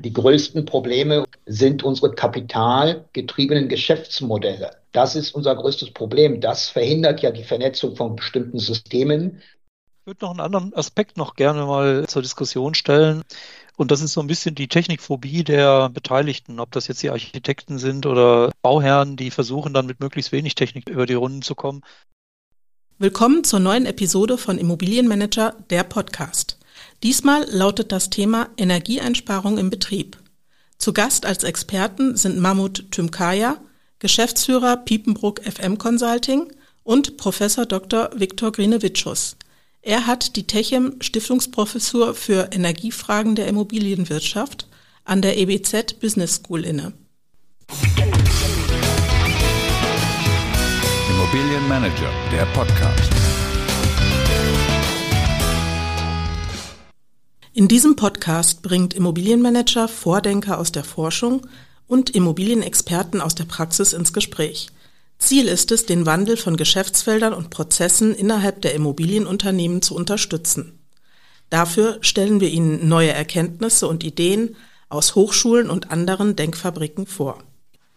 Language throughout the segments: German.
Die größten Probleme sind unsere kapitalgetriebenen Geschäftsmodelle. Das ist unser größtes Problem. Das verhindert ja die Vernetzung von bestimmten Systemen. Ich würde noch einen anderen Aspekt noch gerne mal zur Diskussion stellen. Und das ist so ein bisschen die Technikphobie der Beteiligten, ob das jetzt die Architekten sind oder Bauherren, die versuchen dann mit möglichst wenig Technik über die Runden zu kommen. Willkommen zur neuen Episode von Immobilienmanager, der Podcast. Diesmal lautet das Thema Energieeinsparung im Betrieb. Zu Gast als Experten sind Mahmut Tümkaya, Geschäftsführer Piepenbrook FM Consulting und Professor Dr. Viktor Grinewitschus. Er hat die Techem Stiftungsprofessur für Energiefragen der Immobilienwirtschaft an der EBZ Business School inne. Immobilienmanager, der Podcast. In diesem Podcast bringt Immobilienmanager Vordenker aus der Forschung und Immobilienexperten aus der Praxis ins Gespräch. Ziel ist es, den Wandel von Geschäftsfeldern und Prozessen innerhalb der Immobilienunternehmen zu unterstützen. Dafür stellen wir Ihnen neue Erkenntnisse und Ideen aus Hochschulen und anderen Denkfabriken vor.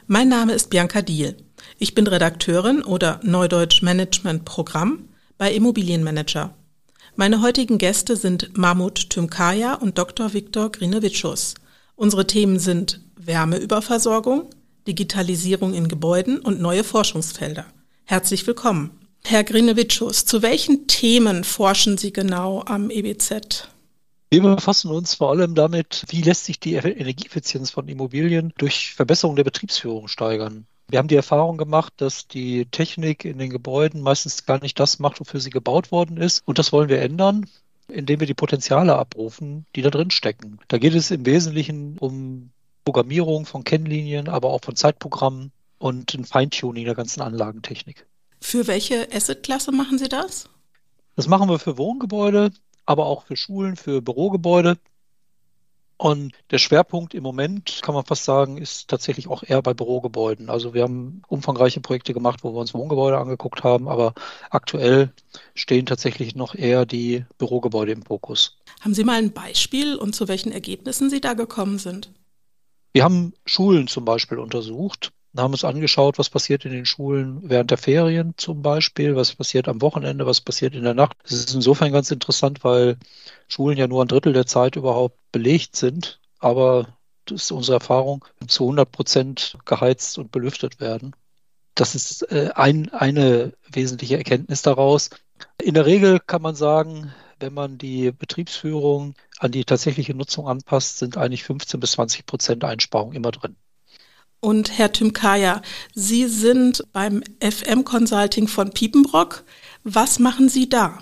Mein Name ist Bianca Diel. Ich bin Redakteurin oder Neudeutsch Management Programm bei Immobilienmanager. Meine heutigen Gäste sind Mahmut Tümkaya und Dr. Viktor Grinewitschus. Unsere Themen sind Wärmeüberversorgung, Digitalisierung in Gebäuden und neue Forschungsfelder. Herzlich willkommen. Herr Grinewitschus, zu welchen Themen forschen Sie genau am EBZ? Wir befassen uns vor allem damit, wie lässt sich die Energieeffizienz von Immobilien durch Verbesserung der Betriebsführung steigern. Wir haben die Erfahrung gemacht, dass die Technik in den Gebäuden meistens gar nicht das macht, wofür sie gebaut worden ist. Und das wollen wir ändern, indem wir die Potenziale abrufen, die da drin stecken. Da geht es im Wesentlichen um Programmierung von Kennlinien, aber auch von Zeitprogrammen und ein Feintuning der ganzen Anlagentechnik. Für welche Assetklasse machen Sie das? Das machen wir für Wohngebäude, aber auch für Schulen, für Bürogebäude. Und der Schwerpunkt im Moment, kann man fast sagen, ist tatsächlich auch eher bei Bürogebäuden. Also wir haben umfangreiche Projekte gemacht, wo wir uns Wohngebäude angeguckt haben, aber aktuell stehen tatsächlich noch eher die Bürogebäude im Fokus. Haben Sie mal ein Beispiel und zu welchen Ergebnissen Sie da gekommen sind? Wir haben Schulen zum Beispiel untersucht haben uns angeschaut, was passiert in den Schulen während der Ferien zum Beispiel, was passiert am Wochenende, was passiert in der Nacht. Das ist insofern ganz interessant, weil Schulen ja nur ein Drittel der Zeit überhaupt belegt sind, aber das ist unsere Erfahrung, zu 100 Prozent geheizt und belüftet werden. Das ist äh, ein, eine wesentliche Erkenntnis daraus. In der Regel kann man sagen, wenn man die Betriebsführung an die tatsächliche Nutzung anpasst, sind eigentlich 15 bis 20 Prozent Einsparung immer drin. Und Herr Tymkaya, Sie sind beim FM Consulting von Piepenbrock. Was machen Sie da?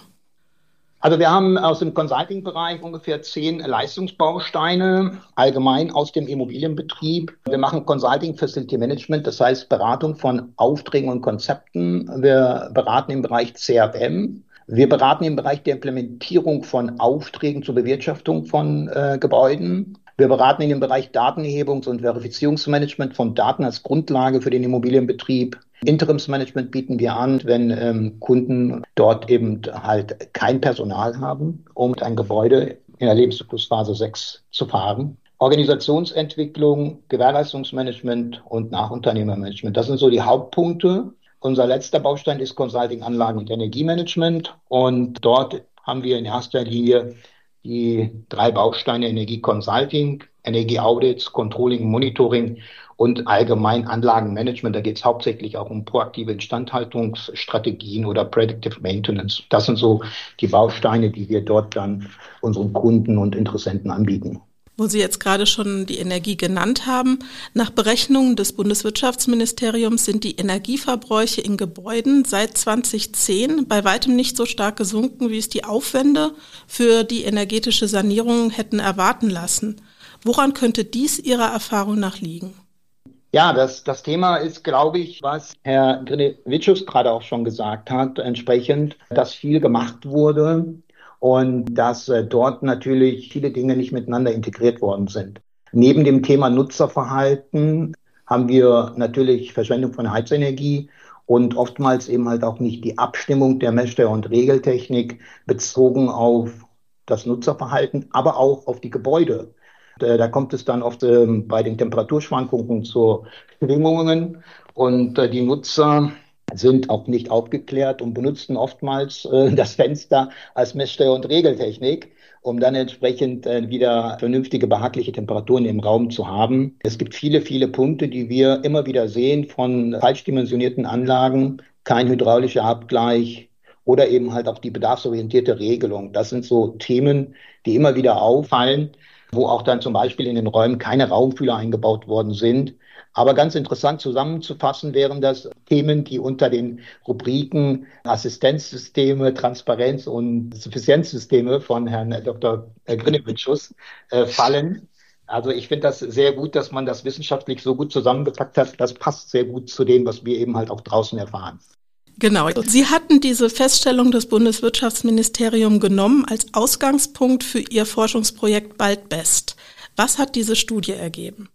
Also wir haben aus dem Consulting-Bereich ungefähr zehn Leistungsbausteine, allgemein aus dem Immobilienbetrieb. Wir machen Consulting Facility Management, das heißt Beratung von Aufträgen und Konzepten. Wir beraten im Bereich CRM, wir beraten im Bereich der Implementierung von Aufträgen zur Bewirtschaftung von äh, Gebäuden. Wir beraten in dem Bereich Datenerhebungs- und Verifizierungsmanagement von Daten als Grundlage für den Immobilienbetrieb. Interimsmanagement bieten wir an, wenn ähm, Kunden dort eben halt kein Personal haben, um ein Gebäude in der Lebenszyklusphase 6 zu fahren. Organisationsentwicklung, Gewährleistungsmanagement und Nachunternehmermanagement. Das sind so die Hauptpunkte. Unser letzter Baustein ist Consulting Anlagen und Energiemanagement. Und dort haben wir in erster Linie die drei Bausteine Energie Consulting, Energie Audits, Controlling, Monitoring und allgemein Anlagenmanagement. Da geht es hauptsächlich auch um proaktive Instandhaltungsstrategien oder Predictive Maintenance. Das sind so die Bausteine, die wir dort dann unseren Kunden und Interessenten anbieten wo Sie jetzt gerade schon die Energie genannt haben. Nach Berechnungen des Bundeswirtschaftsministeriums sind die Energieverbräuche in Gebäuden seit 2010 bei weitem nicht so stark gesunken, wie es die Aufwände für die energetische Sanierung hätten erwarten lassen. Woran könnte dies Ihrer Erfahrung nach liegen? Ja, das, das Thema ist, glaube ich, was Herr Grinewitschus gerade auch schon gesagt hat, entsprechend, dass viel gemacht wurde und dass äh, dort natürlich viele Dinge nicht miteinander integriert worden sind. Neben dem Thema Nutzerverhalten haben wir natürlich Verschwendung von Heizenergie und oftmals eben halt auch nicht die Abstimmung der Messsteuer- und Regeltechnik bezogen auf das Nutzerverhalten, aber auch auf die Gebäude. Da kommt es dann oft ähm, bei den Temperaturschwankungen zu Schwingungen und äh, die Nutzer sind auch nicht aufgeklärt und benutzen oftmals äh, das Fenster als Messsteuer- und Regeltechnik, um dann entsprechend äh, wieder vernünftige, behagliche Temperaturen im Raum zu haben. Es gibt viele, viele Punkte, die wir immer wieder sehen von falsch dimensionierten Anlagen, kein hydraulischer Abgleich, oder eben halt auch die bedarfsorientierte Regelung. Das sind so Themen, die immer wieder auffallen, wo auch dann zum Beispiel in den Räumen keine Raumfühler eingebaut worden sind. Aber ganz interessant zusammenzufassen wären das Themen, die unter den Rubriken Assistenzsysteme, Transparenz und Suffizienzsysteme von Herrn Dr. Grinewitschus äh, fallen. Also ich finde das sehr gut, dass man das wissenschaftlich so gut zusammengepackt hat. Das passt sehr gut zu dem, was wir eben halt auch draußen erfahren. Genau. Sie hatten diese Feststellung des Bundeswirtschaftsministeriums genommen als Ausgangspunkt für Ihr Forschungsprojekt Bald Best. Was hat diese Studie ergeben?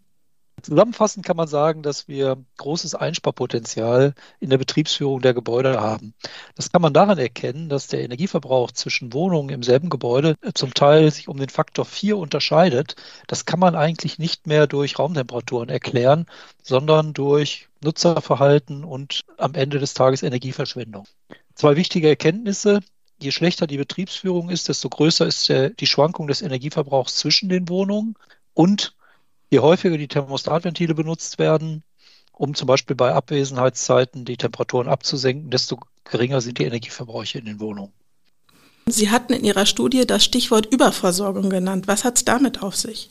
Zusammenfassend kann man sagen, dass wir großes Einsparpotenzial in der Betriebsführung der Gebäude haben. Das kann man daran erkennen, dass der Energieverbrauch zwischen Wohnungen im selben Gebäude zum Teil sich um den Faktor 4 unterscheidet. Das kann man eigentlich nicht mehr durch Raumtemperaturen erklären, sondern durch Nutzerverhalten und am Ende des Tages Energieverschwendung. Zwei wichtige Erkenntnisse. Je schlechter die Betriebsführung ist, desto größer ist die Schwankung des Energieverbrauchs zwischen den Wohnungen und Je häufiger die Thermostatventile benutzt werden, um zum Beispiel bei Abwesenheitszeiten die Temperaturen abzusenken, desto geringer sind die Energieverbräuche in den Wohnungen. Sie hatten in Ihrer Studie das Stichwort Überversorgung genannt. Was hat es damit auf sich?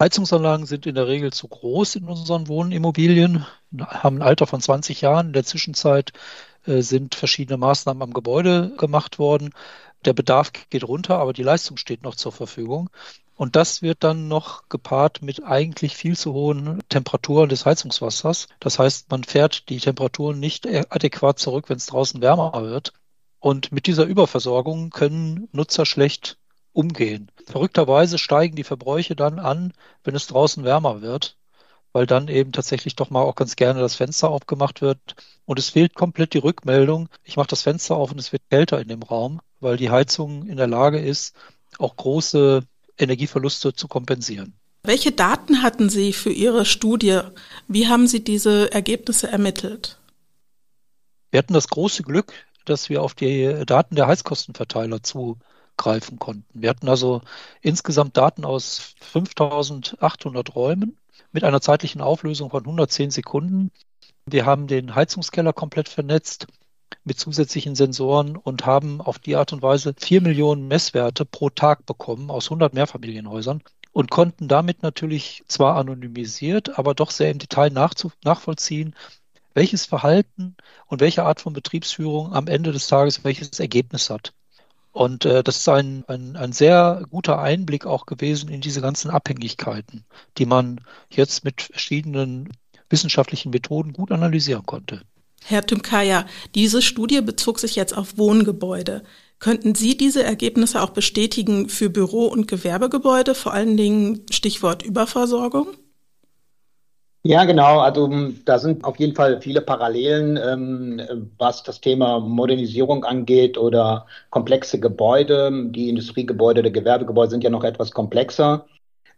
Heizungsanlagen sind in der Regel zu groß in unseren Wohnimmobilien, haben ein Alter von 20 Jahren. In der Zwischenzeit äh, sind verschiedene Maßnahmen am Gebäude gemacht worden. Der Bedarf geht runter, aber die Leistung steht noch zur Verfügung. Und das wird dann noch gepaart mit eigentlich viel zu hohen Temperaturen des Heizungswassers. Das heißt, man fährt die Temperaturen nicht adäquat zurück, wenn es draußen wärmer wird. Und mit dieser Überversorgung können Nutzer schlecht umgehen. Verrückterweise steigen die Verbräuche dann an, wenn es draußen wärmer wird, weil dann eben tatsächlich doch mal auch ganz gerne das Fenster aufgemacht wird. Und es fehlt komplett die Rückmeldung, ich mache das Fenster auf und es wird kälter in dem Raum, weil die Heizung in der Lage ist, auch große Energieverluste zu kompensieren. Welche Daten hatten Sie für Ihre Studie? Wie haben Sie diese Ergebnisse ermittelt? Wir hatten das große Glück, dass wir auf die Daten der Heizkostenverteiler zugreifen konnten. Wir hatten also insgesamt Daten aus 5800 Räumen mit einer zeitlichen Auflösung von 110 Sekunden. Wir haben den Heizungskeller komplett vernetzt mit zusätzlichen Sensoren und haben auf die Art und Weise vier Millionen Messwerte pro Tag bekommen aus 100 Mehrfamilienhäusern und konnten damit natürlich zwar anonymisiert, aber doch sehr im Detail nachvollziehen, welches Verhalten und welche Art von Betriebsführung am Ende des Tages welches Ergebnis hat. Und äh, das ist ein, ein, ein sehr guter Einblick auch gewesen in diese ganzen Abhängigkeiten, die man jetzt mit verschiedenen wissenschaftlichen Methoden gut analysieren konnte. Herr Tymkaya, diese Studie bezog sich jetzt auf Wohngebäude. Könnten Sie diese Ergebnisse auch bestätigen für Büro- und Gewerbegebäude, vor allen Dingen Stichwort Überversorgung? Ja, genau. Also da sind auf jeden Fall viele Parallelen, ähm, was das Thema Modernisierung angeht oder komplexe Gebäude. Die Industriegebäude, die Gewerbegebäude sind ja noch etwas komplexer.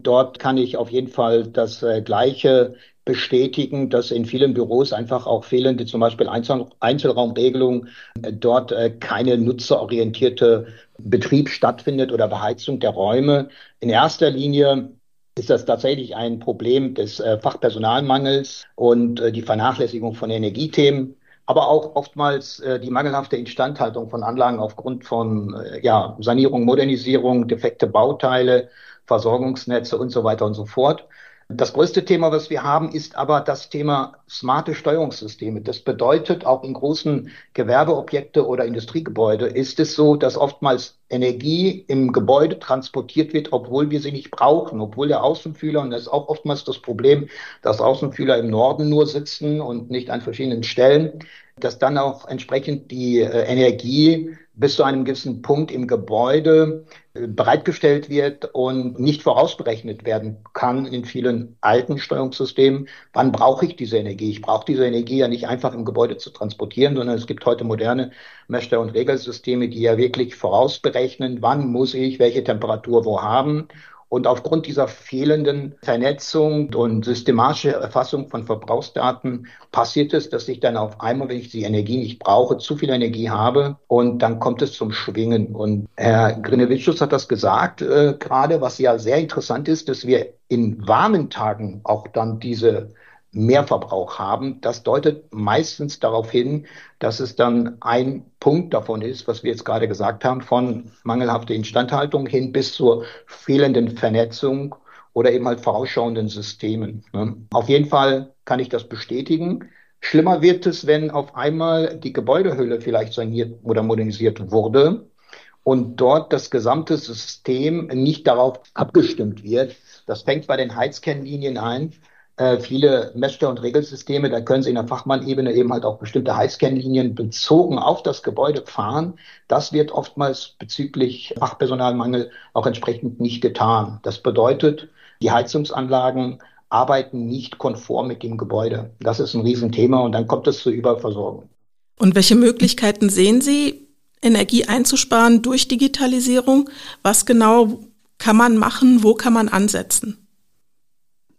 Dort kann ich auf jeden Fall das äh, Gleiche bestätigen, dass in vielen Büros einfach auch fehlende, zum Beispiel Einzel Einzelraumregelungen, äh, dort äh, keine nutzerorientierte Betrieb stattfindet oder Beheizung der Räume. In erster Linie ist das tatsächlich ein Problem des äh, Fachpersonalmangels und die Vernachlässigung von Energiethemen, aber auch oftmals die mangelhafte Instandhaltung von Anlagen aufgrund von ja, Sanierung, Modernisierung, defekte Bauteile, Versorgungsnetze und so weiter und so fort. Das größte Thema, was wir haben, ist aber das Thema smarte Steuerungssysteme. Das bedeutet, auch in großen Gewerbeobjekte oder Industriegebäude ist es so, dass oftmals Energie im Gebäude transportiert wird, obwohl wir sie nicht brauchen, obwohl der Außenfühler, und das ist auch oftmals das Problem, dass Außenfühler im Norden nur sitzen und nicht an verschiedenen Stellen, dass dann auch entsprechend die äh, Energie bis zu einem gewissen Punkt im Gebäude äh, bereitgestellt wird und nicht vorausberechnet werden kann in vielen alten Steuerungssystemen. Wann brauche ich diese Energie? Ich brauche diese Energie ja nicht einfach im Gebäude zu transportieren, sondern es gibt heute moderne Messsteuer- und Regelsysteme, die ja wirklich vorausberechnen, wann muss ich welche Temperatur wo haben Und aufgrund dieser fehlenden Vernetzung und systematische Erfassung von Verbrauchsdaten passiert es, dass ich dann auf einmal, wenn ich die Energie nicht brauche, zu viel Energie habe und dann kommt es zum Schwingen. Und Herr Grinewitschus hat das gesagt, äh, gerade was ja sehr interessant ist, dass wir in warmen Tagen auch dann diese Mehrverbrauch haben. Das deutet meistens darauf hin, dass es dann ein Punkt davon ist, was wir jetzt gerade gesagt haben, von mangelhafter Instandhaltung hin bis zur fehlenden Vernetzung oder eben halt vorausschauenden Systemen. Ne? Auf jeden Fall kann ich das bestätigen. Schlimmer wird es, wenn auf einmal die Gebäudehülle vielleicht saniert oder modernisiert wurde und dort das gesamte System nicht darauf abgestimmt wird. Das fängt bei den Heizkennlinien ein äh, viele Messsteuer- und Regelsysteme, da können Sie in der Fachmannebene eben halt auch bestimmte Heißkennlinien bezogen auf das Gebäude fahren. Das wird oftmals bezüglich Fachpersonalmangel auch entsprechend nicht getan. Das bedeutet, die Heizungsanlagen arbeiten nicht konform mit dem Gebäude. Das ist ein Riesenthema und dann kommt es zur Überversorgung. Und welche Möglichkeiten sehen Sie, Energie einzusparen durch Digitalisierung? Was genau kann man machen? Wo kann man ansetzen?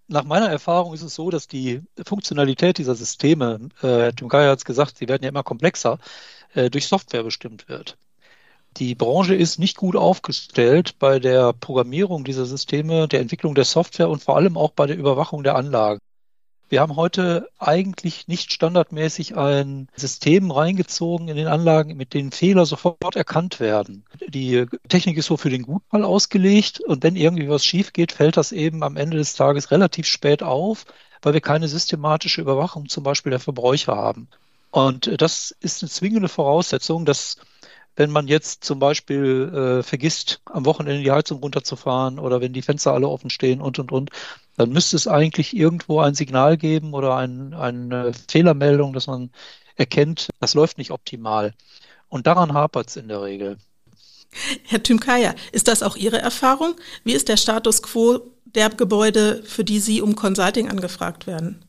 Nach meiner Erfahrung ist es so, dass die Funktionalität dieser Systeme, äh, Herr Tümkaya hat es gesagt, sie werden ja immer komplexer, äh, durch Software bestimmt wird. Die Branche ist nicht gut aufgestellt bei der Programmierung dieser Systeme, der Entwicklung der Software und vor allem auch bei der Überwachung der Anlagen. Wir haben heute eigentlich nicht standardmäßig ein System reingezogen in den Anlagen, mit denen Fehler sofort erkannt werden. Die Technik ist so für den Gutfall ausgelegt und wenn irgendwie was schief geht, fällt das eben am Ende des Tages relativ spät auf, weil wir keine systematische Überwachung zum Beispiel der Verbräuche haben. Und das ist eine zwingende Voraussetzung, dass wenn man jetzt zum Beispiel äh, vergisst, am Wochenende die Heizung runterzufahren oder wenn die Fenster alle offen stehen und, und, und, dann müsste es eigentlich irgendwo ein Signal geben oder ein, eine Fehlermeldung, dass man erkennt, das läuft nicht optimal. Und daran hapert es in der Regel. Herr Tümkaya, ist das auch Ihre Erfahrung? Wie ist der Status quo der Gebäude, für die Sie um Consulting angefragt werden?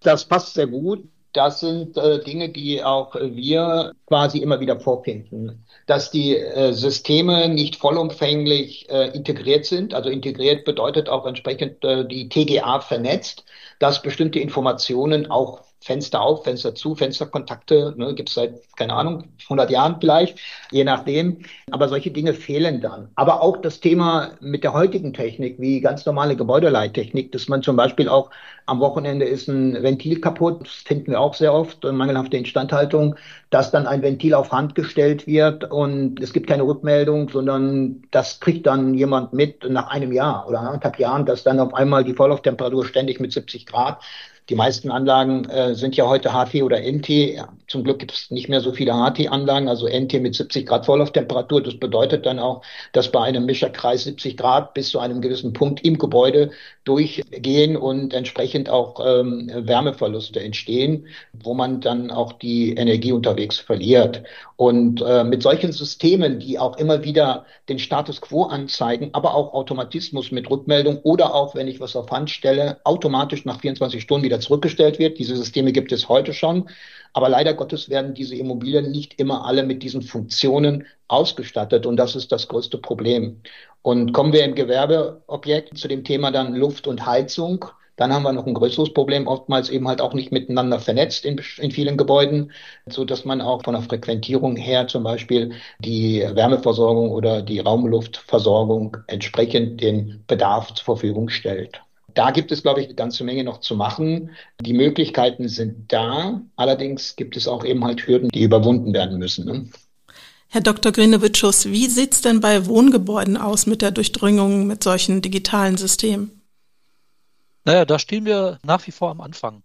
Das passt sehr gut. Das sind äh, Dinge, die auch wir quasi immer wieder vorfinden, dass die äh, Systeme nicht vollumfänglich äh, integriert sind. Also integriert bedeutet auch entsprechend äh, die TGA vernetzt, dass bestimmte Informationen auch Fenster auf, Fenster zu, Fensterkontakte, ne, gibt es seit, keine Ahnung, 100 Jahren vielleicht, je nachdem. Aber solche Dinge fehlen dann. Aber auch das Thema mit der heutigen Technik, wie ganz normale Gebäudeleittechnik, dass man zum Beispiel auch am Wochenende ist ein Ventil kaputt, das finden wir auch sehr oft, mangelhafte Instandhaltung, dass dann ein Ventil auf Hand gestellt wird und es gibt keine Rückmeldung, sondern das kriegt dann jemand mit nach einem Jahr oder anderthalb Jahren, dass dann auf einmal die Vorlauftemperatur ständig mit 70 Grad die meisten Anlagen äh, sind ja heute HT oder NT. Ja, zum Glück gibt es nicht mehr so viele HT-Anlagen, also NT mit 70 Grad Vorlauftemperatur. Das bedeutet dann auch, dass bei einem Mischerkreis 70 Grad bis zu einem gewissen Punkt im Gebäude durchgehen und entsprechend auch ähm, Wärmeverluste entstehen, wo man dann auch die Energie unterwegs verliert. Und äh, mit solchen Systemen, die auch immer wieder den Status quo anzeigen, aber auch Automatismus mit Rückmeldung oder auch, wenn ich was auf Hand stelle, automatisch nach 24 Stunden wieder zurückgestellt wird. Diese Systeme gibt es heute schon. Aber leider Gottes werden diese Immobilien nicht immer alle mit diesen Funktionen ausgestattet. Und das ist das größte Problem. Und kommen wir im Gewerbeobjekt zu dem Thema dann Luft und Heizung. Dann haben wir noch ein größeres Problem, oftmals eben halt auch nicht miteinander vernetzt in, in vielen Gebäuden, so dass man auch von der Frequentierung her zum Beispiel die Wärmeversorgung oder die Raumluftversorgung entsprechend den Bedarf zur Verfügung stellt. Da gibt es, glaube ich, eine ganze Menge noch zu machen. Die Möglichkeiten sind da. Allerdings gibt es auch eben halt Hürden, die überwunden werden müssen. Ne? Herr Dr. Grinewitschus, wie sieht es denn bei Wohngebäuden aus mit der Durchdringung mit solchen digitalen Systemen? Naja, da stehen wir nach wie vor am Anfang.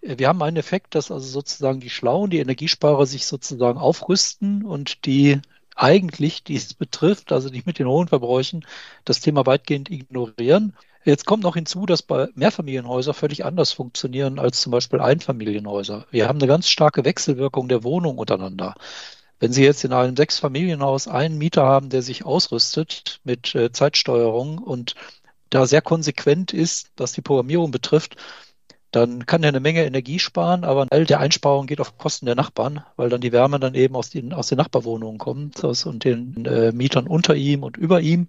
Wir haben einen Effekt, dass also sozusagen die Schlauen, die Energiesparer sich sozusagen aufrüsten und die eigentlich, die es betrifft, also die mit den hohen Verbräuchen, das Thema weitgehend ignorieren. Jetzt kommt noch hinzu, dass bei Mehrfamilienhäusern völlig anders funktionieren als zum Beispiel Einfamilienhäuser. Wir haben eine ganz starke Wechselwirkung der Wohnungen untereinander. Wenn Sie jetzt in einem Sechsfamilienhaus einen Mieter haben, der sich ausrüstet mit äh, Zeitsteuerung und da sehr konsequent ist, was die Programmierung betrifft, dann kann er eine Menge Energie sparen, aber all der Einsparung geht auf Kosten der Nachbarn, weil dann die Wärme dann eben aus den, aus den Nachbarwohnungen kommt und den äh, Mietern unter ihm und über ihm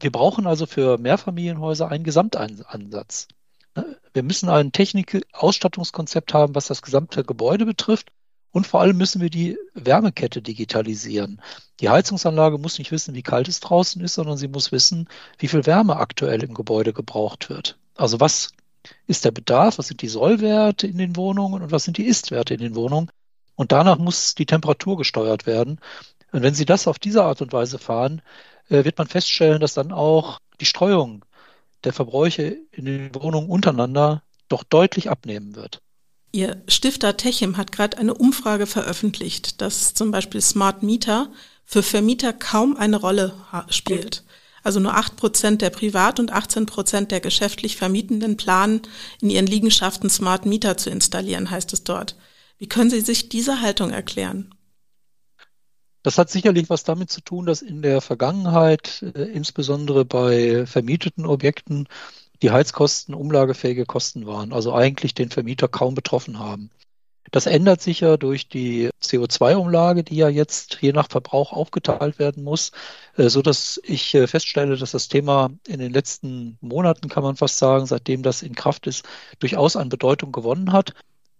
Wir brauchen also für Mehrfamilienhäuser einen Gesamtansatz. Wir müssen ein Technik-Ausstattungskonzept haben, was das gesamte Gebäude betrifft. Und vor allem müssen wir die Wärmekette digitalisieren. Die Heizungsanlage muss nicht wissen, wie kalt es draußen ist, sondern sie muss wissen, wie viel Wärme aktuell im Gebäude gebraucht wird. Also was ist der Bedarf, was sind die Sollwerte in den Wohnungen und was sind die Istwerte in den Wohnungen. Und danach muss die Temperatur gesteuert werden. Und wenn Sie das auf diese Art und Weise fahren, äh, wird man feststellen, dass dann auch die Streuung der Verbräuche in den Wohnungen untereinander doch deutlich abnehmen wird. Ihr Stifter Techim hat gerade eine Umfrage veröffentlicht, dass zum Beispiel Smart Meter für Vermieter kaum eine Rolle spielt. Also nur acht Prozent der Privat- und 18 Prozent der geschäftlich Vermietenden planen, in ihren Liegenschaften Smart Meter zu installieren, heißt es dort. Wie können Sie sich diese Haltung erklären? Das hat sicherlich was damit zu tun, dass in der Vergangenheit, äh, insbesondere bei vermieteten Objekten, die Heizkosten umlagefähige Kosten waren, also eigentlich den Vermieter kaum betroffen haben. Das ändert sich ja durch die CO2-Umlage, die ja jetzt je nach Verbrauch aufgeteilt werden muss, äh, so dass ich äh, feststelle, dass das Thema in den letzten Monaten, kann man fast sagen, seitdem das in Kraft ist, durchaus an Bedeutung gewonnen hat.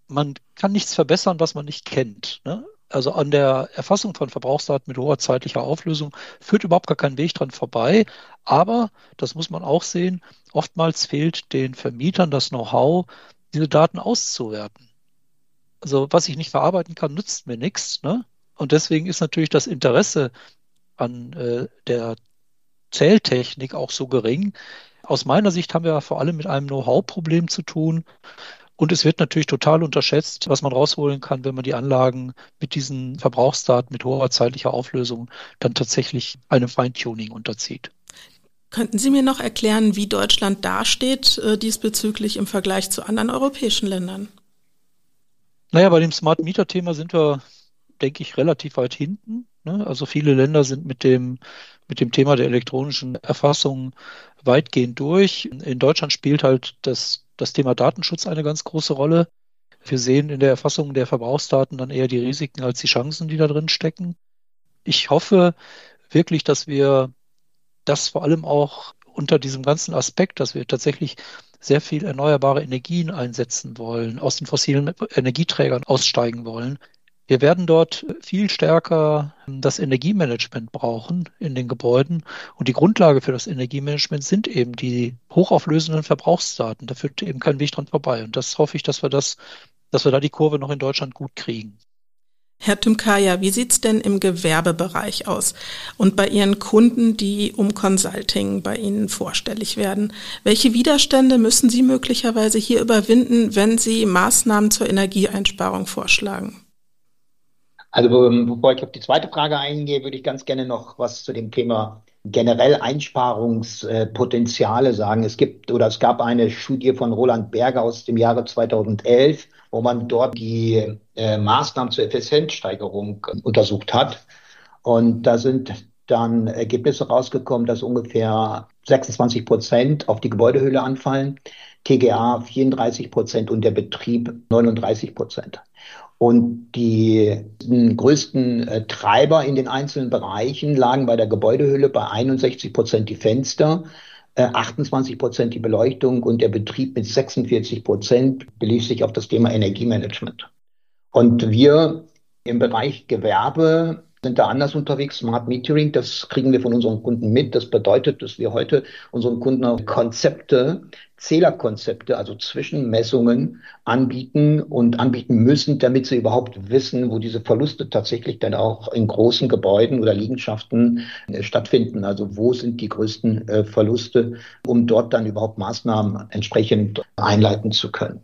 Man kann nichts verbessern, was man nicht kennt. Ne? Also an der Erfassung von Verbrauchsdaten mit hoher zeitlicher Auflösung führt überhaupt gar kein Weg dran vorbei. Aber, das muss man auch sehen, oftmals fehlt den Vermietern das Know-how, diese Daten auszuwerten. Also was ich nicht verarbeiten kann, nützt mir nichts. Ne? Und deswegen ist natürlich das Interesse an äh, der Zähltechnik auch so gering. Aus meiner Sicht haben wir vor allem mit einem Know-how-Problem zu tun. Und es wird natürlich total unterschätzt, was man rausholen kann, wenn man die Anlagen mit diesen Verbrauchsdaten mit hoher zeitlicher Auflösung dann tatsächlich einem Feintuning unterzieht. Könnten Sie mir noch erklären, wie Deutschland dasteht äh, diesbezüglich im Vergleich zu anderen europäischen Ländern? Naja, bei dem Smart Meter Thema sind wir, denke ich, relativ weit hinten. Ne? Also viele Länder sind mit dem, mit dem Thema der elektronischen Erfassung weitgehend durch. In Deutschland spielt halt das das Thema Datenschutz eine ganz große Rolle. Wir sehen in der Erfassung der Verbrauchsdaten dann eher die Risiken als die Chancen, die da drin stecken. Ich hoffe wirklich, dass wir das vor allem auch unter diesem ganzen Aspekt, dass wir tatsächlich sehr viel erneuerbare Energien einsetzen wollen, aus den fossilen Energieträgern aussteigen wollen, wir werden dort viel stärker das Energiemanagement brauchen in den Gebäuden. Und die Grundlage für das Energiemanagement sind eben die hochauflösenden Verbrauchsdaten. Da führt eben kein Weg dran vorbei. Und das hoffe ich, dass wir das, dass wir da die Kurve noch in Deutschland gut kriegen. Herr Tymkaya, wie sieht's denn im Gewerbebereich aus und bei Ihren Kunden, die um Consulting bei Ihnen vorstellig werden? Welche Widerstände müssen Sie möglicherweise hier überwinden, wenn Sie Maßnahmen zur Energieeinsparung vorschlagen? Also bevor ich auf die zweite Frage eingehe, würde ich ganz gerne noch was zu dem Thema generell Einsparungspotenziale sagen. Es gibt oder es gab eine Studie von Roland Berger aus dem Jahre 2011, wo man dort die äh, Maßnahmen zur Effizienzsteigerung untersucht hat. Und da sind dann Ergebnisse rausgekommen, dass ungefähr 26 Prozent auf die Gebäudehülle anfallen, TGA 34 Prozent und der Betrieb 39 Prozent. Und die größten äh, Treiber in den einzelnen Bereichen lagen bei der Gebäudehülle bei 61 Prozent die Fenster, äh, 28 Prozent die Beleuchtung und der Betrieb mit 46 Prozent belief sich auf das Thema Energiemanagement. Und wir im Bereich Gewerbe sind da anders unterwegs. Smart Metering, das kriegen wir von unseren Kunden mit. Das bedeutet, dass wir heute unseren Kunden Konzepte, Zählerkonzepte, also Zwischenmessungen anbieten und anbieten müssen, damit sie überhaupt wissen, wo diese Verluste tatsächlich dann auch in großen Gebäuden oder Liegenschaften äh, stattfinden. Also wo sind die größten äh, Verluste, um dort dann überhaupt Maßnahmen entsprechend einleiten zu können.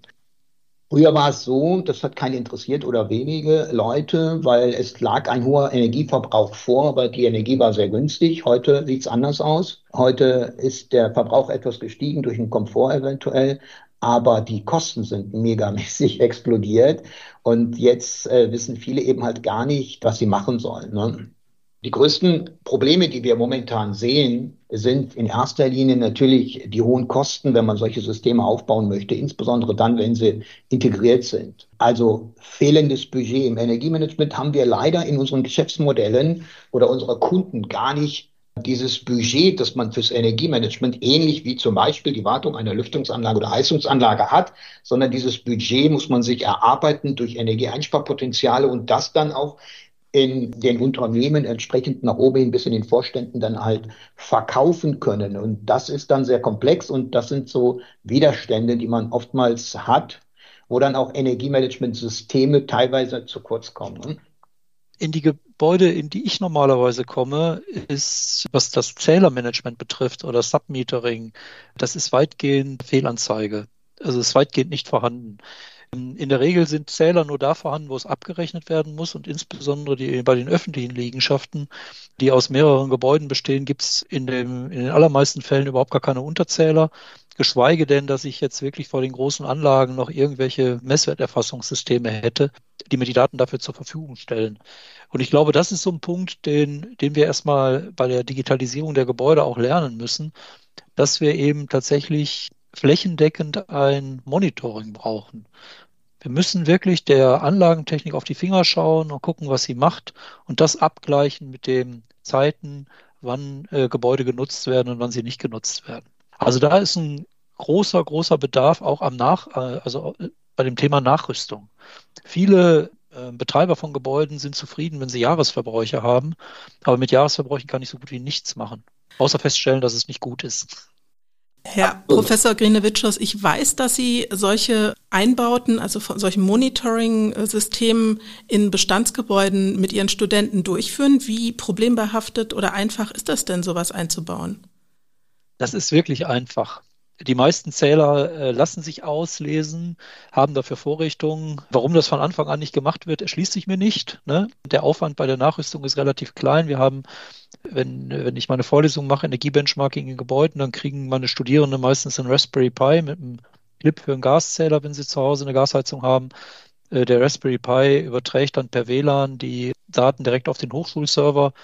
Früher war es so, das hat keinen interessiert oder wenige Leute, weil es lag ein hoher Energieverbrauch vor, aber die Energie war sehr günstig. Heute sieht es anders aus. Heute ist der Verbrauch etwas gestiegen durch den Komfort eventuell, aber die Kosten sind megamäßig explodiert und jetzt äh, wissen viele eben halt gar nicht, was sie machen sollen. Ne? Die größten Probleme, die wir momentan sehen, sind in erster Linie natürlich die hohen Kosten, wenn man solche Systeme aufbauen möchte, insbesondere dann, wenn sie integriert sind. Also fehlendes Budget im Energiemanagement haben wir leider in unseren Geschäftsmodellen oder unserer Kunden gar nicht dieses Budget, das man fürs Energiemanagement ähnlich wie zum Beispiel die Wartung einer Lüftungsanlage oder Heizungsanlage hat, sondern dieses Budget muss man sich erarbeiten durch Energieeinsparpotenziale und das dann auch in den Unternehmen entsprechend nach oben hin bis in den Vorständen dann halt verkaufen können. Und das ist dann sehr komplex und das sind so Widerstände, die man oftmals hat, wo dann auch Energiemanagementsysteme teilweise zu kurz kommen. In die Gebäude, in die ich normalerweise komme, ist, was das Zählermanagement betrifft oder Submetering, das ist weitgehend Fehlanzeige. Also ist weitgehend nicht vorhanden. In der Regel sind Zähler nur da vorhanden, wo es abgerechnet werden muss und insbesondere die, bei den öffentlichen Liegenschaften, die aus mehreren Gebäuden bestehen, gibt es in, in den allermeisten Fällen überhaupt gar keine Unterzähler, geschweige denn, dass ich jetzt wirklich vor den großen Anlagen noch irgendwelche Messwerterfassungssysteme hätte, die mir die Daten dafür zur Verfügung stellen. Und ich glaube, das ist so ein Punkt, den, den wir erstmal bei der Digitalisierung der Gebäude auch lernen müssen, dass wir eben tatsächlich flächendeckend ein Monitoring brauchen. Wir müssen wirklich der Anlagentechnik auf die Finger schauen und gucken, was sie macht und das abgleichen mit den Zeiten, wann äh, Gebäude genutzt werden und wann sie nicht genutzt werden. Also da ist ein großer, großer Bedarf auch am Nach, äh, also äh, bei dem Thema Nachrüstung. Viele äh, Betreiber von Gebäuden sind zufrieden, wenn sie Jahresverbräuche haben, aber mit Jahresverbräuchen kann ich so gut wie nichts machen, außer feststellen, dass es nicht gut ist. Herr Absolut. Professor Grinewitschers, ich weiß, dass Sie solche Einbauten, also von solchen Monitoring-Systemen in Bestandsgebäuden mit Ihren Studenten durchführen. Wie problembehaftet oder einfach ist das denn, sowas einzubauen? Das ist wirklich einfach. Die meisten Zähler äh, lassen sich auslesen, haben dafür Vorrichtungen. Warum das von Anfang an nicht gemacht wird, erschließt sich mir nicht. Ne? Der Aufwand bei der Nachrüstung ist relativ klein. Wir haben, wenn, wenn ich meine Vorlesung mache, Energiebenchmarking in Gebäuden, dann kriegen meine Studierenden meistens einen Raspberry Pi mit einem Clip für einen Gaszähler, wenn sie zu Hause eine Gasheizung haben. Äh, der Raspberry Pi überträgt dann per WLAN die Daten direkt auf den Hochschulserver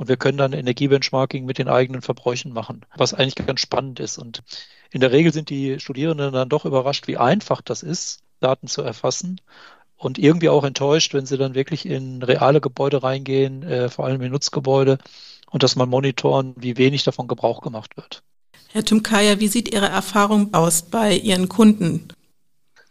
und wir können dann Energiebenchmarking mit den eigenen Verbräuchen machen, was eigentlich ganz spannend ist. Und in der Regel sind die Studierenden dann doch überrascht, wie einfach das ist, Daten zu erfassen und irgendwie auch enttäuscht, wenn sie dann wirklich in reale Gebäude reingehen, äh, vor allem in Nutzgebäude und das mal monitoren, wie wenig davon Gebrauch gemacht wird. Herr Tümkaya, wie sieht Ihre Erfahrung aus bei Ihren Kunden?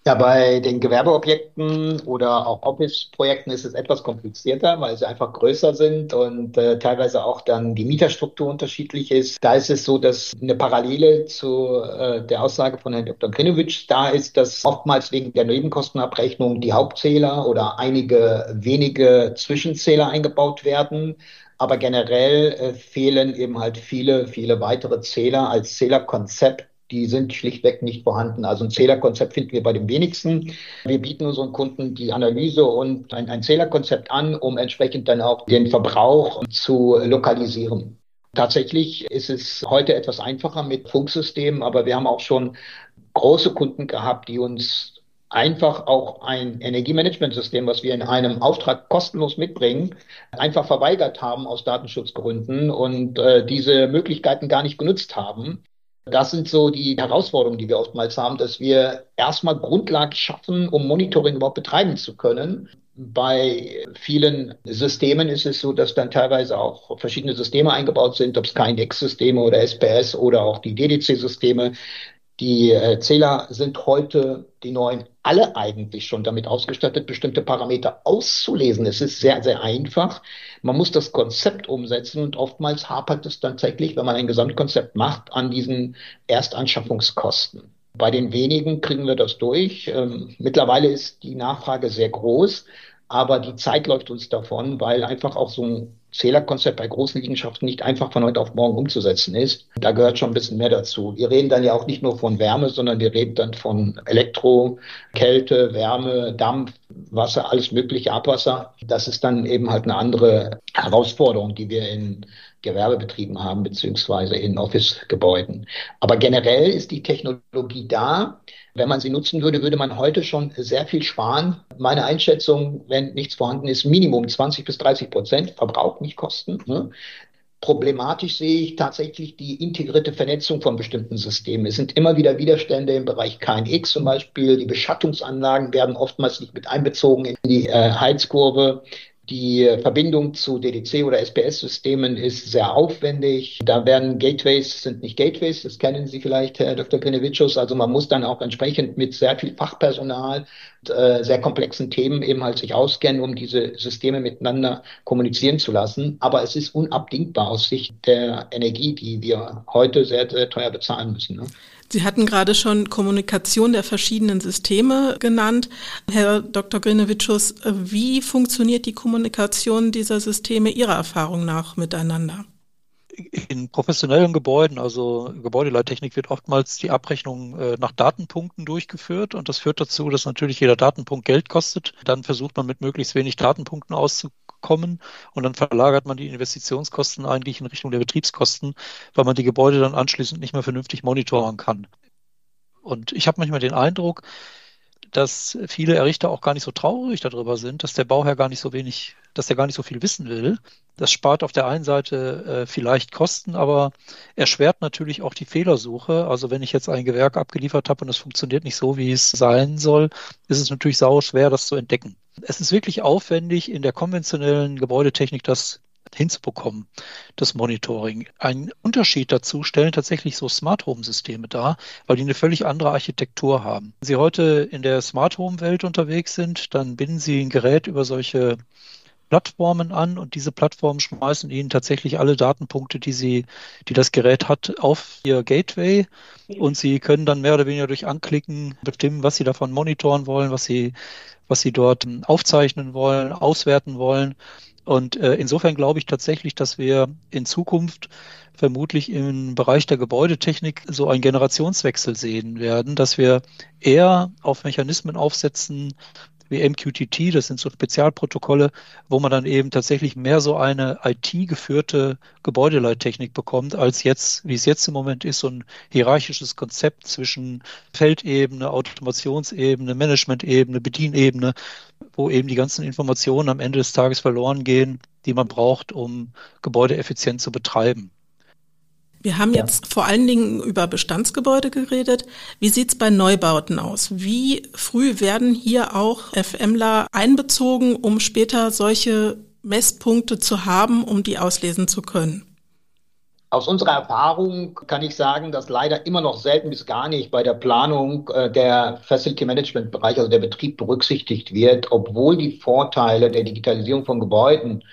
Ja, bei den Gewerbeobjekten oder auch Office-Projekten ist es etwas komplizierter, weil sie einfach größer sind und äh, teilweise auch dann die Mieterstruktur unterschiedlich ist. Da ist es so, dass eine Parallele zu äh, der Aussage von Herrn Dr. Grinowitsch da ist, dass oftmals wegen der Nebenkostenabrechnung die Hauptzähler oder einige wenige Zwischenzähler eingebaut werden. Aber generell äh, fehlen eben halt viele, viele weitere Zähler als Zählerkonzept die sind schlichtweg nicht vorhanden. Also ein Zählerkonzept finden wir bei den wenigsten. Wir bieten unseren Kunden die Analyse und ein, ein Zählerkonzept an, um entsprechend dann auch den Verbrauch zu lokalisieren. Tatsächlich ist es heute etwas einfacher mit Funksystemen, aber wir haben auch schon große Kunden gehabt, die uns einfach auch ein Energiemanagementsystem, was wir in einem Auftrag kostenlos mitbringen, einfach verweigert haben aus Datenschutzgründen und äh, diese Möglichkeiten gar nicht genutzt haben. Das sind so die Herausforderungen, die wir oftmals haben, dass wir erstmal Grundlagen schaffen, um Monitoring überhaupt betreiben zu können. Bei vielen Systemen ist es so, dass dann teilweise auch verschiedene Systeme eingebaut sind, ob es KNX-Systeme oder SPS oder auch die DDC-Systeme. Die äh, Zähler sind heute, die neuen, alle eigentlich schon damit ausgestattet, bestimmte Parameter auszulesen. Es ist sehr, sehr einfach. Man muss das Konzept umsetzen und oftmals hapert es tatsächlich, wenn man ein Gesamtkonzept macht, an diesen Erstanschaffungskosten. Bei den wenigen kriegen wir das durch. Ähm, mittlerweile ist die Nachfrage sehr groß, aber die Zeit läuft uns davon, weil einfach auch so ein Zählerkonzept bei großen Liegenschaften nicht einfach von heute auf morgen umzusetzen ist. Da gehört schon ein bisschen mehr dazu. Wir reden dann ja auch nicht nur von Wärme, sondern wir reden dann von Elektro, Kälte, Wärme, Dampf, Wasser, alles mögliche, Abwasser. Das ist dann eben halt eine andere Herausforderung, die wir in Gewerbebetrieben haben, beziehungsweise in Office-Gebäuden. Aber generell ist die Technologie da. Wenn man sie nutzen würde, würde man heute schon sehr viel sparen. Meine Einschätzung, wenn nichts vorhanden ist, Minimum 20 bis 30 Prozent Verbrauch nicht kosten. Ne? Problematisch sehe ich tatsächlich die integrierte Vernetzung von bestimmten Systemen. Es sind immer wieder Widerstände im Bereich KNX zum Beispiel. Die Beschattungsanlagen werden oftmals nicht mit einbezogen in die äh, Heizkurve Die Verbindung zu DDC oder SPS-Systemen ist sehr aufwendig. Da werden Gateways, sind nicht Gateways, das kennen Sie vielleicht, Herr Dr. Grinevicius. Also man muss dann auch entsprechend mit sehr viel Fachpersonal, äh, sehr komplexen Themen eben halt sich auskennen, um diese Systeme miteinander kommunizieren zu lassen. Aber es ist unabdingbar aus Sicht der Energie, die wir heute sehr, sehr teuer bezahlen müssen. Ne? Sie hatten gerade schon Kommunikation der verschiedenen Systeme genannt. Herr Dr. Grinevicius, wie funktioniert die Kommunikation dieser Systeme Ihrer Erfahrung nach miteinander? In professionellen Gebäuden, also Gebäudeleittechnik, wird oftmals die Abrechnung äh, nach Datenpunkten durchgeführt und das führt dazu, dass natürlich jeder Datenpunkt Geld kostet. Dann versucht man mit möglichst wenig Datenpunkten auszukommen kommen und dann verlagert man die Investitionskosten eigentlich in Richtung der Betriebskosten, weil man die Gebäude dann anschließend nicht mehr vernünftig monitoren kann. Und ich habe manchmal den Eindruck, dass viele Errichter auch gar nicht so traurig darüber sind, dass der Bauherr gar nicht so wenig, dass er gar nicht so viel wissen will. Das spart auf der einen Seite äh, vielleicht Kosten, aber erschwert natürlich auch die Fehlersuche. Also wenn ich jetzt ein Gewerk abgeliefert habe und es funktioniert nicht so, wie es sein soll, ist es natürlich sau schwer, das zu entdecken. Es ist wirklich aufwendig, in der konventionellen Gebäudetechnik das hinzubekommen, das Monitoring. Ein Unterschied dazu stellen tatsächlich so Smart Home Systeme dar, weil die eine völlig andere Architektur haben. Wenn Sie heute in der Smart Home Welt unterwegs sind, dann binden Sie ein Gerät über solche Plattformen an und diese Plattformen schmeißen Ihnen tatsächlich alle Datenpunkte, die Sie, die das Gerät hat, auf Ihr Gateway und Sie können dann mehr oder weniger durch Anklicken bestimmen, was Sie davon monitoren wollen, was Sie, was Sie dort aufzeichnen wollen, auswerten wollen. Und äh, insofern glaube ich tatsächlich, dass wir in Zukunft vermutlich im Bereich der Gebäudetechnik so einen Generationswechsel sehen werden, dass wir eher auf Mechanismen aufsetzen, wie MQTT, das sind so Spezialprotokolle, wo man dann eben tatsächlich mehr so eine IT-geführte Gebäudeleittechnik bekommt, als jetzt, wie es jetzt im Moment ist, so ein hierarchisches Konzept zwischen Feldebene, Automationsebene, Managementebene, Bedienebene, wo eben die ganzen Informationen am Ende des Tages verloren gehen, die man braucht, um Gebäude effizient zu betreiben. Wir haben ja. jetzt vor allen Dingen über Bestandsgebäude geredet. Wie sieht's bei Neubauten aus? Wie früh werden hier auch FMler einbezogen, um später solche Messpunkte zu haben, um die auslesen zu können? Aus unserer Erfahrung kann ich sagen, dass leider immer noch selten bis gar nicht bei der Planung äh, der Facility Management Bereich, also der Betrieb berücksichtigt wird, obwohl die Vorteile der Digitalisierung von Gebäuden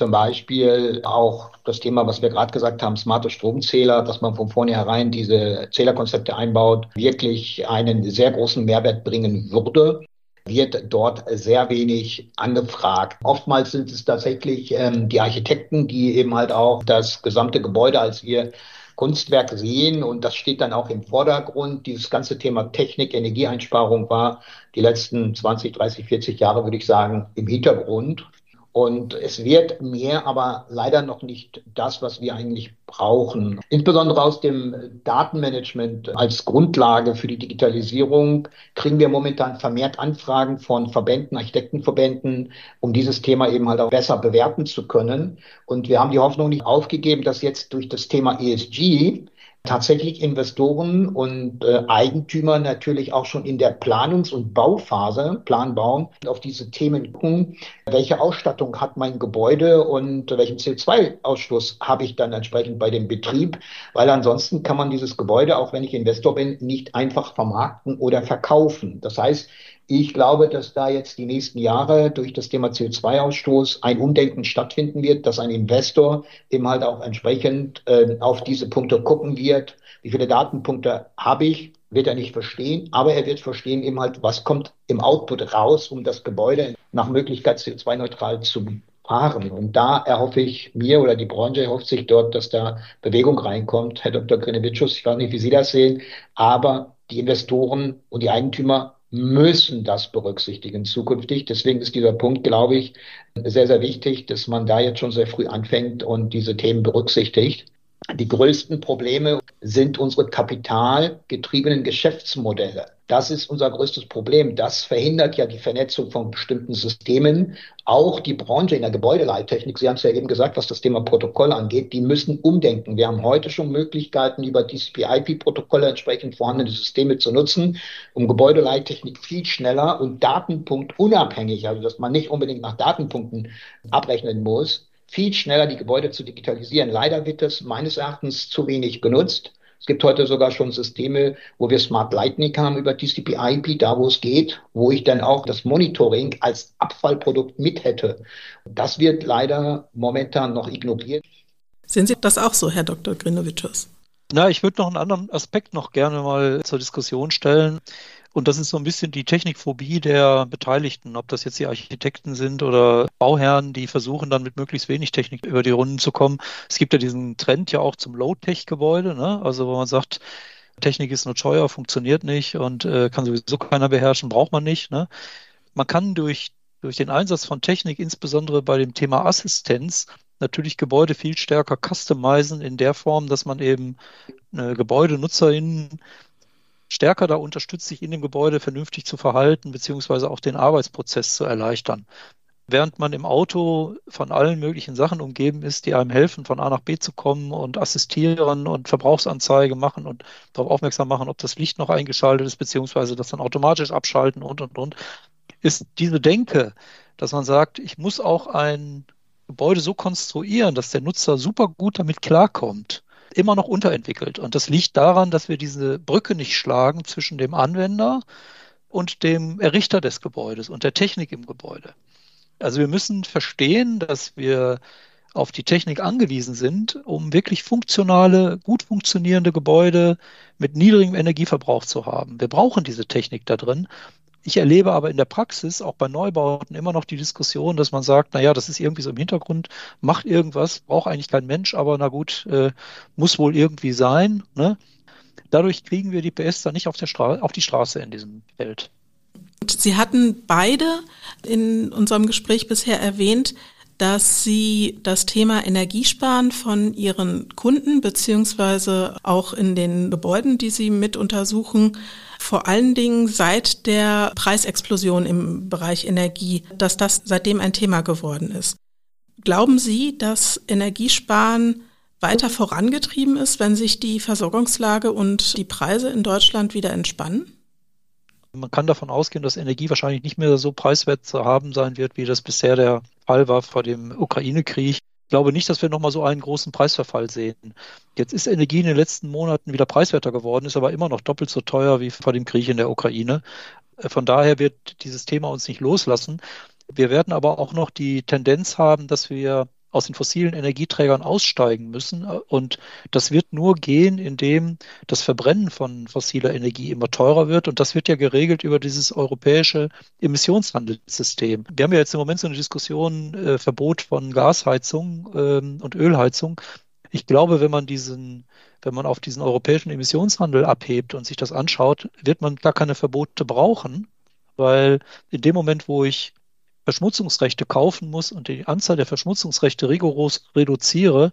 zum Beispiel auch das Thema, was wir gerade gesagt haben, smarte Stromzähler, dass man von vornherein diese Zählerkonzepte einbaut, wirklich einen sehr großen Mehrwert bringen würde wird dort sehr wenig angefragt. Oftmals sind es tatsächlich ähm, die Architekten, die eben halt auch das gesamte Gebäude als ihr Kunstwerk sehen und das steht dann auch im Vordergrund. Dieses ganze Thema Technik, Energieeinsparung war die letzten 20, 30, 40 Jahre, würde ich sagen, im Hintergrund. Und es wird mehr, aber leider noch nicht das, was wir eigentlich brauchen. Insbesondere aus dem Datenmanagement als Grundlage für die Digitalisierung kriegen wir momentan vermehrt Anfragen von Verbänden, Architektenverbänden, um dieses Thema eben halt auch besser bewerten zu können. Und wir haben die Hoffnung nicht aufgegeben, dass jetzt durch das Thema ESG tatsächlich Investoren und äh, Eigentümer natürlich auch schon in der Planungs- und Bauphase, Planbau, auf diese Themen gucken, welche Ausstattung hat mein Gebäude und welchen CO2-Ausstoß habe ich dann entsprechend bei dem Betrieb, weil ansonsten kann man dieses Gebäude, auch wenn ich Investor bin, nicht einfach vermarkten oder verkaufen. Das heißt, ich glaube, dass da jetzt die nächsten Jahre durch das Thema CO2-Ausstoß ein Umdenken stattfinden wird, dass ein Investor eben halt auch entsprechend äh, auf diese Punkte gucken wird. Wie viele Datenpunkte habe ich? Wird er nicht verstehen, aber er wird verstehen eben halt, was kommt im Output raus, um das Gebäude nach Möglichkeit CO2-neutral zu fahren. Und da erhoffe ich mir oder die Branche erhofft sich dort, dass da Bewegung reinkommt. Herr Dr. Grinevicius, ich weiß nicht, wie Sie das sehen, aber die Investoren und die Eigentümer müssen das berücksichtigen zukünftig. Deswegen ist dieser Punkt, glaube ich, sehr, sehr wichtig, dass man da jetzt schon sehr früh anfängt und diese Themen berücksichtigt. Die größten Probleme sind unsere kapitalgetriebenen Geschäftsmodelle. Das ist unser größtes Problem. Das verhindert ja die Vernetzung von bestimmten Systemen. Auch die Branche in der Gebäudeleittechnik, Sie haben es ja eben gesagt, was das Thema Protokoll angeht, die müssen umdenken. Wir haben heute schon Möglichkeiten, über TCP-IP-Protokolle entsprechend vorhandene Systeme zu nutzen, um Gebäudeleittechnik viel schneller und datenpunktunabhängig, also dass man nicht unbedingt nach Datenpunkten abrechnen muss, viel schneller die Gebäude zu digitalisieren. Leider wird das meines Erachtens zu wenig genutzt. Es gibt heute sogar schon Systeme, wo wir Smart Lightning haben über TCP/IP, da wo es geht, wo ich dann auch das Monitoring als Abfallprodukt mit hätte. Das wird leider momentan noch ignoriert. Sehen Sie das auch so, Herr Dr. Grinovicius? Na, ich würde noch einen anderen Aspekt noch gerne mal zur Diskussion stellen. Und das ist so ein bisschen die Technikphobie der Beteiligten, ob das jetzt die Architekten sind oder Bauherren, die versuchen dann mit möglichst wenig Technik über die Runden zu kommen. Es gibt ja diesen Trend ja auch zum Low-Tech-Gebäude, ne? also wo man sagt, Technik ist nur teuer, funktioniert nicht und äh, kann sowieso keiner beherrschen, braucht man nicht. Ne? Man kann durch, durch den Einsatz von Technik, insbesondere bei dem Thema Assistenz, natürlich Gebäude viel stärker customizen in der Form, dass man eben äh, GebäudenutzerInnen stärker da unterstützt, sich in dem Gebäude vernünftig zu verhalten, beziehungsweise auch den Arbeitsprozess zu erleichtern. Während man im Auto von allen möglichen Sachen umgeben ist, die einem helfen, von A nach B zu kommen und assistieren und Verbrauchsanzeige machen und darauf aufmerksam machen, ob das Licht noch eingeschaltet ist, beziehungsweise das dann automatisch abschalten und, und, und, ist diese Denke, dass man sagt, ich muss auch ein Gebäude so konstruieren, dass der Nutzer super gut damit klarkommt, immer noch unterentwickelt. Und das liegt daran, dass wir diese Brücke nicht schlagen zwischen dem Anwender und dem Errichter des Gebäudes und der Technik im Gebäude. Also wir müssen verstehen, dass wir auf die Technik angewiesen sind, um wirklich funktionale, gut funktionierende Gebäude mit niedrigem Energieverbrauch zu haben. Wir brauchen diese Technik da drin, ich erlebe aber in der Praxis, auch bei Neubauten, immer noch die Diskussion, dass man sagt, naja, das ist irgendwie so im Hintergrund, macht irgendwas, braucht eigentlich kein Mensch, aber na gut, äh, muss wohl irgendwie sein. Ne? Dadurch kriegen wir die PS dann nicht auf, auf die Straße in diesem Feld. Sie hatten beide in unserem Gespräch bisher erwähnt, dass Sie das Thema Energiesparen von Ihren Kunden beziehungsweise auch in den Gebäuden, die Sie mit untersuchen, vor allen Dingen seit der Preisexplosion im Bereich Energie, dass das seitdem ein Thema geworden ist. Glauben Sie, dass Energiesparen weiter vorangetrieben ist, wenn sich die Versorgungslage und die Preise in Deutschland wieder entspannen? Man kann davon ausgehen, dass Energie wahrscheinlich nicht mehr so preiswert zu haben sein wird, wie das bisher der Fall war vor dem Ukraine-Krieg. Ich glaube nicht, dass wir nochmal so einen großen Preisverfall sehen. Jetzt ist Energie in den letzten Monaten wieder preiswerter geworden, ist aber immer noch doppelt so teuer wie vor dem Krieg in der Ukraine. Von daher wird dieses Thema uns nicht loslassen. Wir werden aber auch noch die Tendenz haben, dass wir aus den fossilen Energieträgern aussteigen müssen. Und das wird nur gehen, indem das Verbrennen von fossiler Energie immer teurer wird. Und das wird ja geregelt über dieses europäische Emissionshandelssystem. Wir haben ja jetzt im Moment so eine Diskussion, äh, Verbot von Gasheizung ähm, und Ölheizung. Ich glaube, wenn man diesen, wenn man auf diesen europäischen Emissionshandel abhebt und sich das anschaut, wird man gar keine Verbote brauchen, weil in dem Moment, wo ich Verschmutzungsrechte kaufen muss und die Anzahl der Verschmutzungsrechte rigoros reduziere,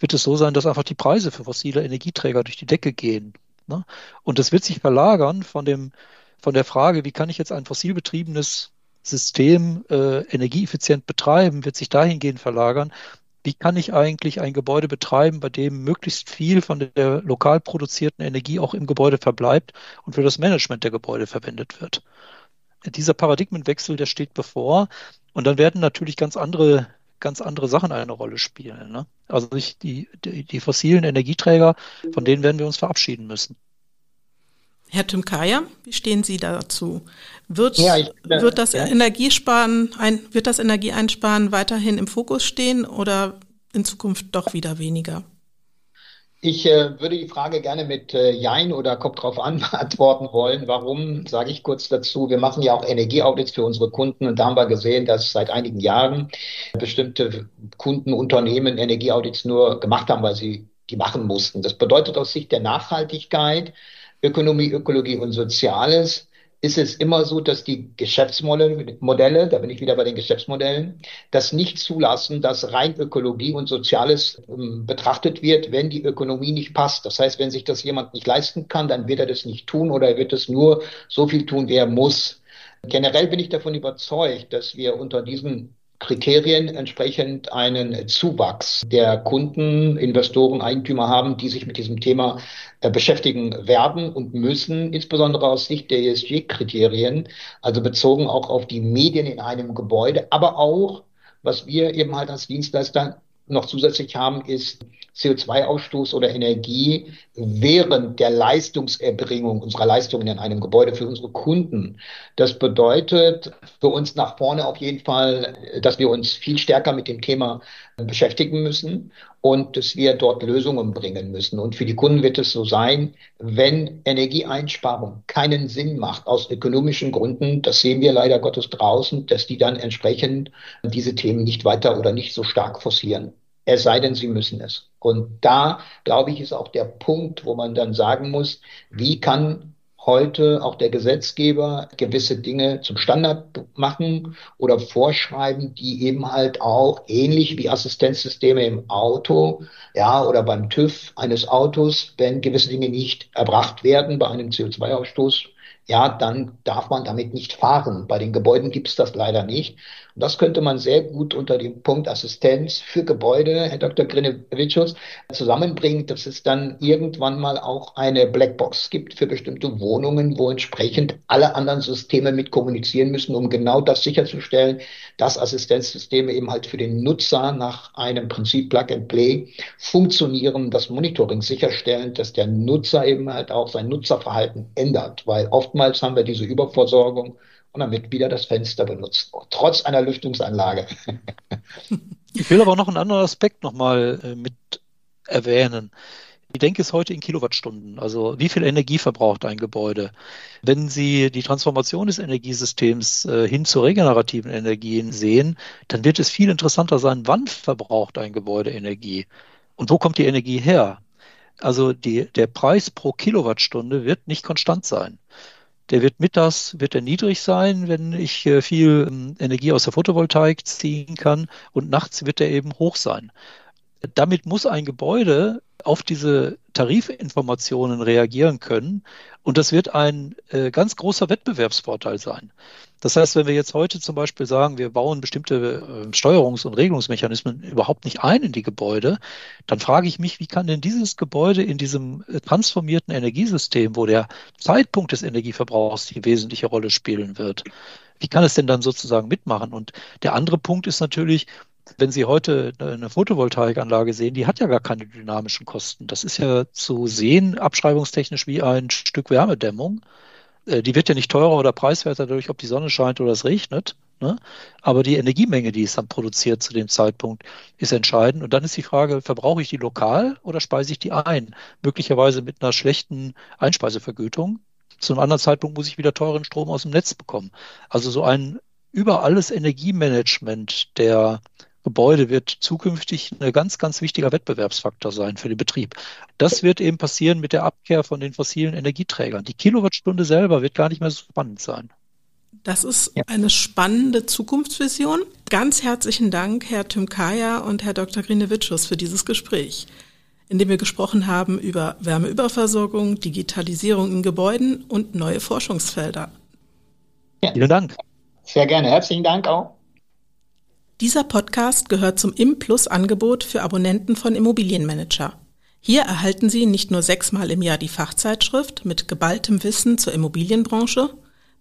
wird es so sein, dass einfach die Preise für fossile Energieträger durch die Decke gehen. Ne? Und es wird sich verlagern von dem, von der Frage, wie kann ich jetzt ein fossil betriebenes System äh, energieeffizient betreiben, wird sich dahingehend verlagern, wie kann ich eigentlich ein Gebäude betreiben, bei dem möglichst viel von der lokal produzierten Energie auch im Gebäude verbleibt und für das Management der Gebäude verwendet wird dieser Paradigmenwechsel, der steht bevor. Und dann werden natürlich ganz andere, ganz andere Sachen eine Rolle spielen. Ne? Also ich, die, die, die fossilen Energieträger, von denen werden wir uns verabschieden müssen. Herr Tymkaya, wie stehen Sie dazu? Wird, ja, ich, äh, wird das ja. Energiesparen, ein, wird das Energieeinsparen weiterhin im Fokus stehen oder in Zukunft doch wieder weniger? Ich äh, würde die Frage gerne mit äh, Jein oder kommt drauf an beantworten wollen. Warum, sage ich kurz dazu. Wir machen ja auch Energieaudits für unsere Kunden und da haben wir gesehen, dass seit einigen Jahren bestimmte Kundenunternehmen Energieaudits nur gemacht haben, weil sie die machen mussten. Das bedeutet aus Sicht der Nachhaltigkeit, Ökonomie, Ökologie und Soziales, ist es immer so, dass die Geschäftsmodelle, da bin ich wieder bei den Geschäftsmodellen, das nicht zulassen, dass rein Ökologie und Soziales ähm, betrachtet wird, wenn die Ökonomie nicht passt. Das heißt, wenn sich das jemand nicht leisten kann, dann wird er das nicht tun oder er wird es nur so viel tun, wie er muss. Generell bin ich davon überzeugt, dass wir unter diesen Kriterien entsprechend einen Zuwachs der Kunden, Investoren, Eigentümer haben, die sich mit diesem Thema äh, beschäftigen werden und müssen, insbesondere aus Sicht der ESG-Kriterien, also bezogen auch auf die Medien in einem Gebäude, aber auch, was wir eben halt als Dienstleister noch zusätzlich haben, ist CO2-Ausstoß oder Energie während der Leistungserbringung unserer Leistungen in einem Gebäude für unsere Kunden. Das bedeutet für uns nach vorne auf jeden Fall, dass wir uns viel stärker mit dem Thema beschäftigen müssen und dass wir dort Lösungen bringen müssen. Und für die Kunden wird es so sein, wenn Energieeinsparung keinen Sinn macht aus ökonomischen Gründen, das sehen wir leider Gottes draußen, dass die dann entsprechend diese Themen nicht weiter oder nicht so stark forcieren es sei denn, sie müssen es. Und da, glaube ich, ist auch der Punkt, wo man dann sagen muss, wie kann heute auch der Gesetzgeber gewisse Dinge zum Standard machen oder vorschreiben, die eben halt auch ähnlich wie Assistenzsysteme im Auto, ja, oder beim TÜV eines Autos, wenn gewisse Dinge nicht erbracht werden bei einem CO2-Ausstoß, ja, dann darf man damit nicht fahren. Bei den Gebäuden gibt es das leider nicht. Und das könnte man sehr gut unter dem Punkt Assistenz für Gebäude, Herr Dr. Grinevicius, zusammenbringen, dass es dann irgendwann mal auch eine Blackbox gibt für bestimmte Wohnungen, wo entsprechend alle anderen Systeme mit kommunizieren müssen, um genau das sicherzustellen, dass Assistenzsysteme eben halt für den Nutzer nach einem Prinzip Plug and Play funktionieren, das Monitoring sicherstellen, dass der Nutzer eben halt auch sein Nutzerverhalten ändert, weil oftmals haben wir diese Überversorgung und damit wieder das Fenster benutzt, trotz einer Lüftungsanlage. ich will aber noch einen anderen Aspekt nochmal äh, mit erwähnen. Die Denke ist heute in Kilowattstunden. Also wie viel Energie verbraucht ein Gebäude? Wenn Sie die Transformation des Energiesystems äh, hin zu regenerativen Energien sehen, dann wird es viel interessanter sein, wann verbraucht ein Gebäude Energie und wo kommt die Energie her? Also die, der Preis pro Kilowattstunde wird nicht konstant sein. Der wird mittags wird er niedrig sein, wenn ich äh, viel ähm, Energie aus der Photovoltaik ziehen kann und nachts wird er eben hoch sein. Damit muss ein Gebäude auf diese Tarifinformationen reagieren können. Und das wird ein äh, ganz großer Wettbewerbsvorteil sein. Das heißt, wenn wir jetzt heute zum Beispiel sagen, wir bauen bestimmte äh, Steuerungs- und Regelungsmechanismen überhaupt nicht ein in die Gebäude, dann frage ich mich, wie kann denn dieses Gebäude in diesem äh, transformierten Energiesystem, wo der Zeitpunkt des Energieverbrauchs die wesentliche Rolle spielen wird, wie kann es denn dann sozusagen mitmachen? Und der andere Punkt ist natürlich, wenn Sie heute eine Photovoltaikanlage sehen, die hat ja gar keine dynamischen Kosten. Das ist ja zu sehen, abschreibungstechnisch wie ein Stück Wärmedämmung. Äh, die wird ja nicht teurer oder preiswerter dadurch, ob die Sonne scheint oder es regnet. Ne? Aber die Energiemenge, die es dann produziert zu dem Zeitpunkt, ist entscheidend. Und dann ist die Frage, verbrauche ich die lokal oder speise ich die ein? Möglicherweise mit einer schlechten Einspeisevergütung. Zu einem anderen Zeitpunkt muss ich wieder teuren Strom aus dem Netz bekommen. Also so ein über alles Energiemanagement der Gebäude wird zukünftig ein ganz, ganz wichtiger Wettbewerbsfaktor sein für den Betrieb. Das wird eben passieren mit der Abkehr von den fossilen Energieträgern. Die Kilowattstunde selber wird gar nicht mehr so spannend sein. Das ist ja. eine spannende Zukunftsvision. Ganz herzlichen Dank, Herr Tymkaya und Herr Dr. Grinewitschus, für dieses Gespräch, in dem wir gesprochen haben über Wärmeüberversorgung, Digitalisierung in Gebäuden und neue Forschungsfelder. Ja. Vielen Dank. Sehr gerne. Herzlichen Dank auch. Dieser Podcast gehört zum Im-Plus-Angebot für Abonnenten von Immobilienmanager. Hier erhalten Sie nicht nur sechsmal im Jahr die Fachzeitschrift mit geballtem Wissen zur Immobilienbranche,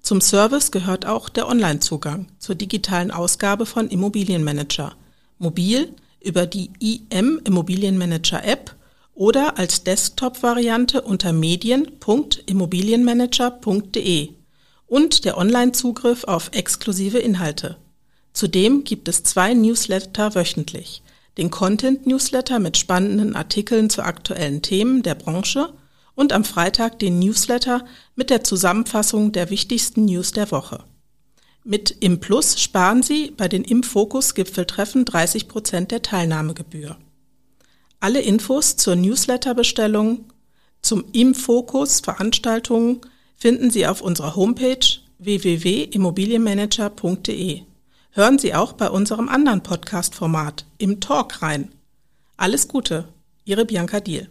zum Service gehört auch der Onlinezugang zur digitalen Ausgabe von Immobilienmanager, mobil über die IM Immobilienmanager App oder als Desktop-Variante unter medien.immobilienmanager.de und der Onlinezugriff auf exklusive Inhalte. Zudem gibt es zwei Newsletter wöchentlich. Den Content Newsletter mit spannenden Artikeln zu aktuellen Themen der Branche und am Freitag den Newsletter mit der Zusammenfassung der wichtigsten News der Woche. Mit Im Plus sparen Sie bei den Im Fokus Gipfeltreffen 30 Prozent der Teilnahmegebühr. Alle Infos zur Newsletterbestellung, zum Im Fokus Veranstaltungen finden Sie auf unserer Homepage www.immobilienmanager.de. Hören Sie auch bei unserem anderen Podcast-Format im Talk rein. Alles Gute, Ihre Bianca Diel.